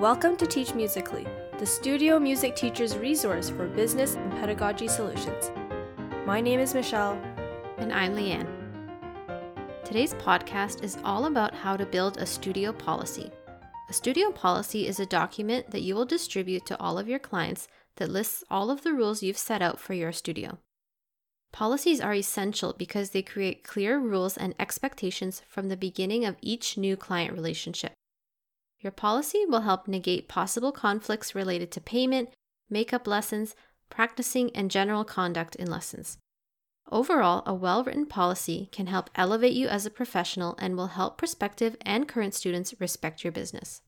Welcome to Teach Musically, the studio music teacher's resource for business and pedagogy solutions. My name is Michelle. And I'm Leanne. Today's podcast is all about how to build a studio policy. A studio policy is a document that you will distribute to all of your clients that lists all of the rules you've set out for your studio. Policies are essential because they create clear rules and expectations from the beginning of each new client relationship. Your policy will help negate possible conflicts related to payment, makeup lessons, practicing, and general conduct in lessons. Overall, a well written policy can help elevate you as a professional and will help prospective and current students respect your business.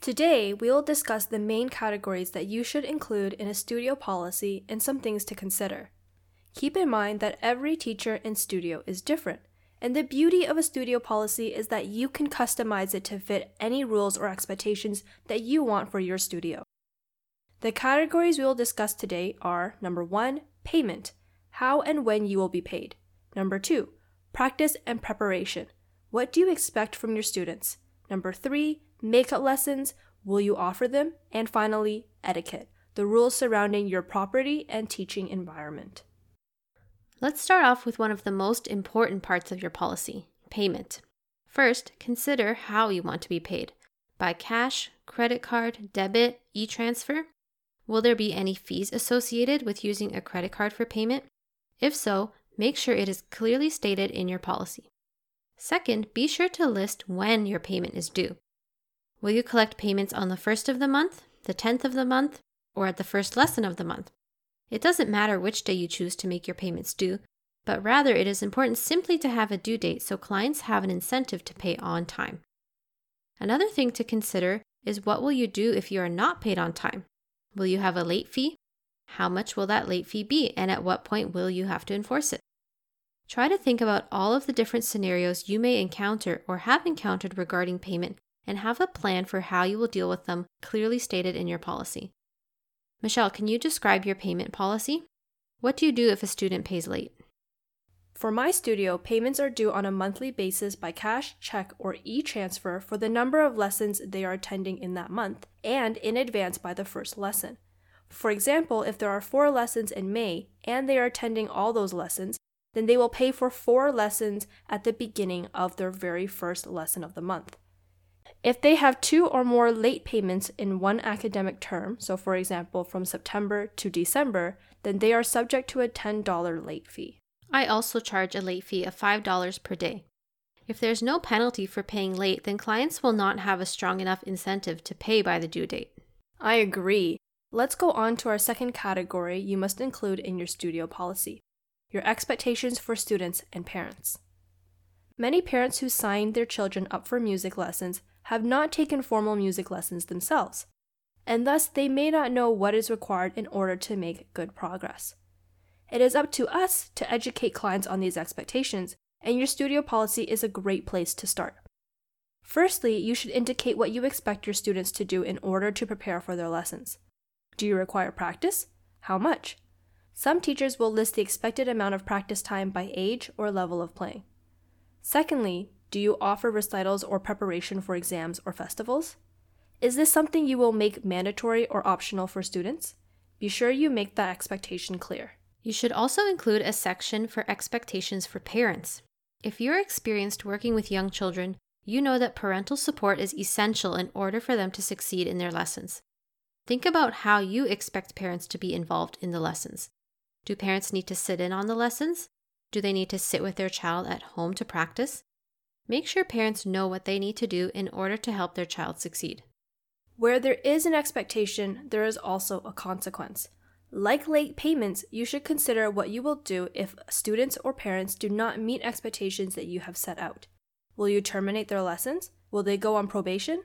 Today, we will discuss the main categories that you should include in a studio policy and some things to consider. Keep in mind that every teacher and studio is different, and the beauty of a studio policy is that you can customize it to fit any rules or expectations that you want for your studio. The categories we will discuss today are number one, payment, how and when you will be paid. Number two, practice and preparation. What do you expect from your students? Number three, makeup lessons. Will you offer them? And finally, etiquette, the rules surrounding your property and teaching environment. Let's start off with one of the most important parts of your policy payment. First, consider how you want to be paid by cash, credit card, debit, e transfer. Will there be any fees associated with using a credit card for payment? If so, make sure it is clearly stated in your policy. Second, be sure to list when your payment is due. Will you collect payments on the first of the month, the 10th of the month, or at the first lesson of the month? It doesn't matter which day you choose to make your payments due, but rather it is important simply to have a due date so clients have an incentive to pay on time. Another thing to consider is what will you do if you are not paid on time? Will you have a late fee? How much will that late fee be, and at what point will you have to enforce it? Try to think about all of the different scenarios you may encounter or have encountered regarding payment and have a plan for how you will deal with them clearly stated in your policy. Michelle, can you describe your payment policy? What do you do if a student pays late? For my studio, payments are due on a monthly basis by cash, check, or e transfer for the number of lessons they are attending in that month, and in advance by the first lesson. For example, if there are four lessons in May and they are attending all those lessons, then they will pay for four lessons at the beginning of their very first lesson of the month. If they have two or more late payments in one academic term, so for example from September to December, then they are subject to a $10 late fee. I also charge a late fee of $5 per day. If there's no penalty for paying late, then clients will not have a strong enough incentive to pay by the due date. I agree. Let's go on to our second category you must include in your studio policy your expectations for students and parents. Many parents who sign their children up for music lessons have not taken formal music lessons themselves, and thus they may not know what is required in order to make good progress. It is up to us to educate clients on these expectations, and your studio policy is a great place to start. Firstly, you should indicate what you expect your students to do in order to prepare for their lessons. Do you require practice? How much? Some teachers will list the expected amount of practice time by age or level of playing. Secondly, do you offer recitals or preparation for exams or festivals? Is this something you will make mandatory or optional for students? Be sure you make that expectation clear. You should also include a section for expectations for parents. If you're experienced working with young children, you know that parental support is essential in order for them to succeed in their lessons. Think about how you expect parents to be involved in the lessons. Do parents need to sit in on the lessons? Do they need to sit with their child at home to practice? Make sure parents know what they need to do in order to help their child succeed. Where there is an expectation, there is also a consequence. Like late payments, you should consider what you will do if students or parents do not meet expectations that you have set out. Will you terminate their lessons? Will they go on probation?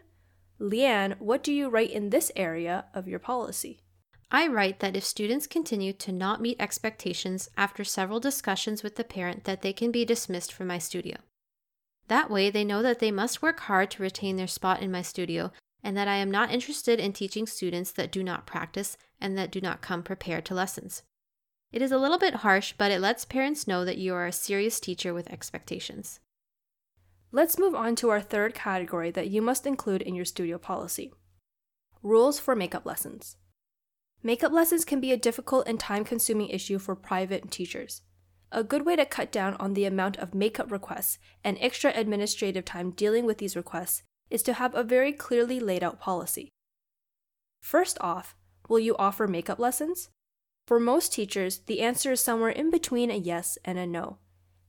Leanne, what do you write in this area of your policy? I write that if students continue to not meet expectations after several discussions with the parent that they can be dismissed from my studio. That way, they know that they must work hard to retain their spot in my studio and that I am not interested in teaching students that do not practice and that do not come prepared to lessons. It is a little bit harsh, but it lets parents know that you are a serious teacher with expectations. Let's move on to our third category that you must include in your studio policy Rules for makeup lessons. Makeup lessons can be a difficult and time consuming issue for private teachers. A good way to cut down on the amount of makeup requests and extra administrative time dealing with these requests is to have a very clearly laid out policy. First off, will you offer makeup lessons? For most teachers, the answer is somewhere in between a yes and a no,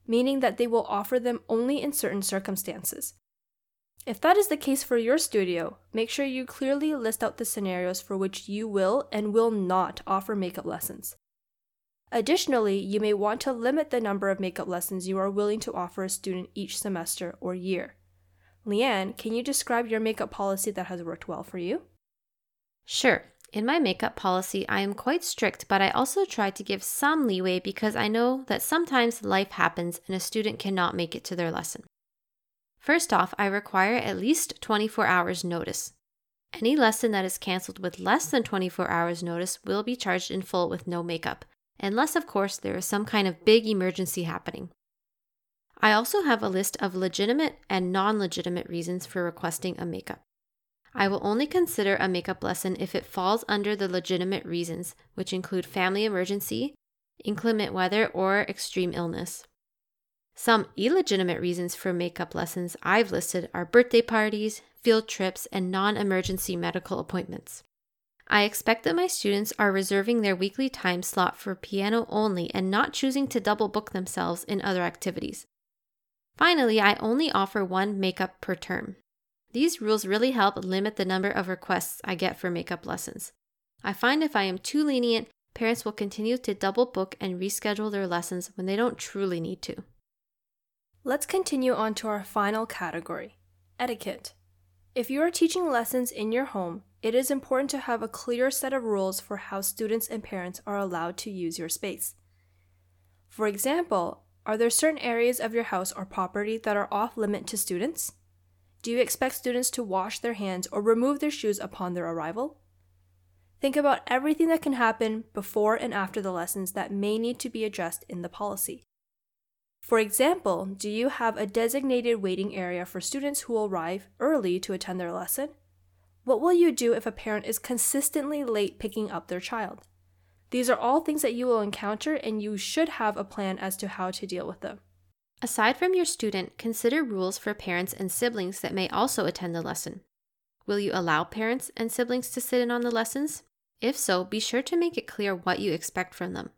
meaning that they will offer them only in certain circumstances. If that is the case for your studio, make sure you clearly list out the scenarios for which you will and will not offer makeup lessons. Additionally, you may want to limit the number of makeup lessons you are willing to offer a student each semester or year. Leanne, can you describe your makeup policy that has worked well for you? Sure. In my makeup policy, I am quite strict, but I also try to give some leeway because I know that sometimes life happens and a student cannot make it to their lesson. First off, I require at least 24 hours notice. Any lesson that is canceled with less than 24 hours notice will be charged in full with no makeup, unless, of course, there is some kind of big emergency happening. I also have a list of legitimate and non legitimate reasons for requesting a makeup. I will only consider a makeup lesson if it falls under the legitimate reasons, which include family emergency, inclement weather, or extreme illness. Some illegitimate reasons for makeup lessons I've listed are birthday parties, field trips, and non emergency medical appointments. I expect that my students are reserving their weekly time slot for piano only and not choosing to double book themselves in other activities. Finally, I only offer one makeup per term. These rules really help limit the number of requests I get for makeup lessons. I find if I am too lenient, parents will continue to double book and reschedule their lessons when they don't truly need to. Let's continue on to our final category etiquette. If you are teaching lessons in your home, it is important to have a clear set of rules for how students and parents are allowed to use your space. For example, are there certain areas of your house or property that are off limit to students? Do you expect students to wash their hands or remove their shoes upon their arrival? Think about everything that can happen before and after the lessons that may need to be addressed in the policy. For example, do you have a designated waiting area for students who arrive early to attend their lesson? What will you do if a parent is consistently late picking up their child? These are all things that you will encounter, and you should have a plan as to how to deal with them. Aside from your student, consider rules for parents and siblings that may also attend the lesson. Will you allow parents and siblings to sit in on the lessons? If so, be sure to make it clear what you expect from them.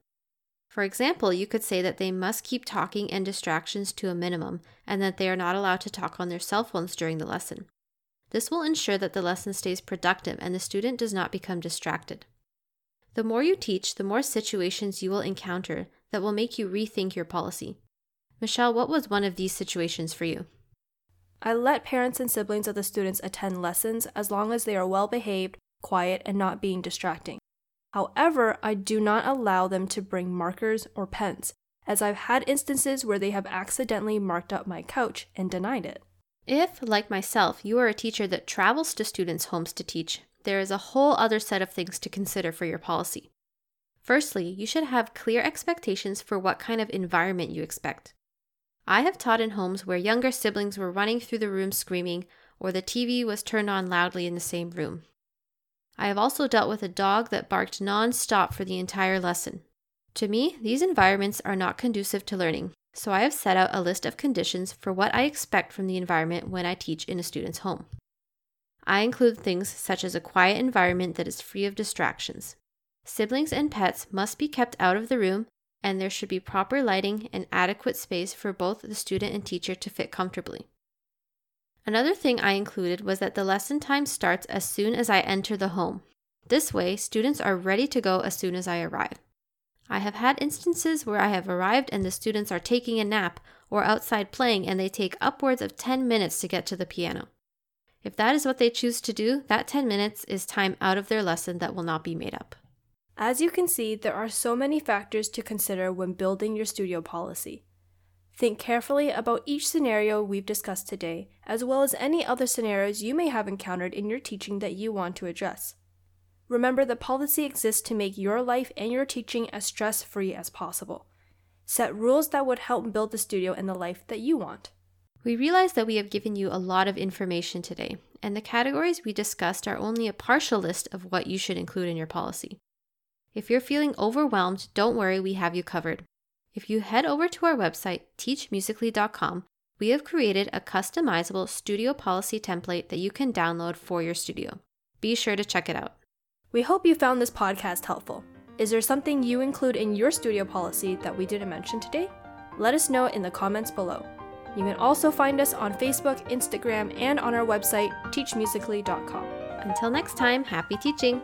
For example, you could say that they must keep talking and distractions to a minimum and that they are not allowed to talk on their cell phones during the lesson. This will ensure that the lesson stays productive and the student does not become distracted. The more you teach, the more situations you will encounter that will make you rethink your policy. Michelle, what was one of these situations for you? I let parents and siblings of the students attend lessons as long as they are well behaved, quiet, and not being distracting. However, I do not allow them to bring markers or pens, as I've had instances where they have accidentally marked up my couch and denied it. If, like myself, you are a teacher that travels to students' homes to teach, there is a whole other set of things to consider for your policy. Firstly, you should have clear expectations for what kind of environment you expect. I have taught in homes where younger siblings were running through the room screaming, or the TV was turned on loudly in the same room. I have also dealt with a dog that barked non stop for the entire lesson. To me, these environments are not conducive to learning, so I have set out a list of conditions for what I expect from the environment when I teach in a student's home. I include things such as a quiet environment that is free of distractions. Siblings and pets must be kept out of the room, and there should be proper lighting and adequate space for both the student and teacher to fit comfortably. Another thing I included was that the lesson time starts as soon as I enter the home. This way, students are ready to go as soon as I arrive. I have had instances where I have arrived and the students are taking a nap or outside playing and they take upwards of 10 minutes to get to the piano. If that is what they choose to do, that 10 minutes is time out of their lesson that will not be made up. As you can see, there are so many factors to consider when building your studio policy. Think carefully about each scenario we've discussed today, as well as any other scenarios you may have encountered in your teaching that you want to address. Remember that policy exists to make your life and your teaching as stress free as possible. Set rules that would help build the studio and the life that you want. We realize that we have given you a lot of information today, and the categories we discussed are only a partial list of what you should include in your policy. If you're feeling overwhelmed, don't worry, we have you covered. If you head over to our website, teachmusically.com, we have created a customizable studio policy template that you can download for your studio. Be sure to check it out. We hope you found this podcast helpful. Is there something you include in your studio policy that we didn't mention today? Let us know in the comments below. You can also find us on Facebook, Instagram, and on our website, teachmusically.com. Until next time, happy teaching!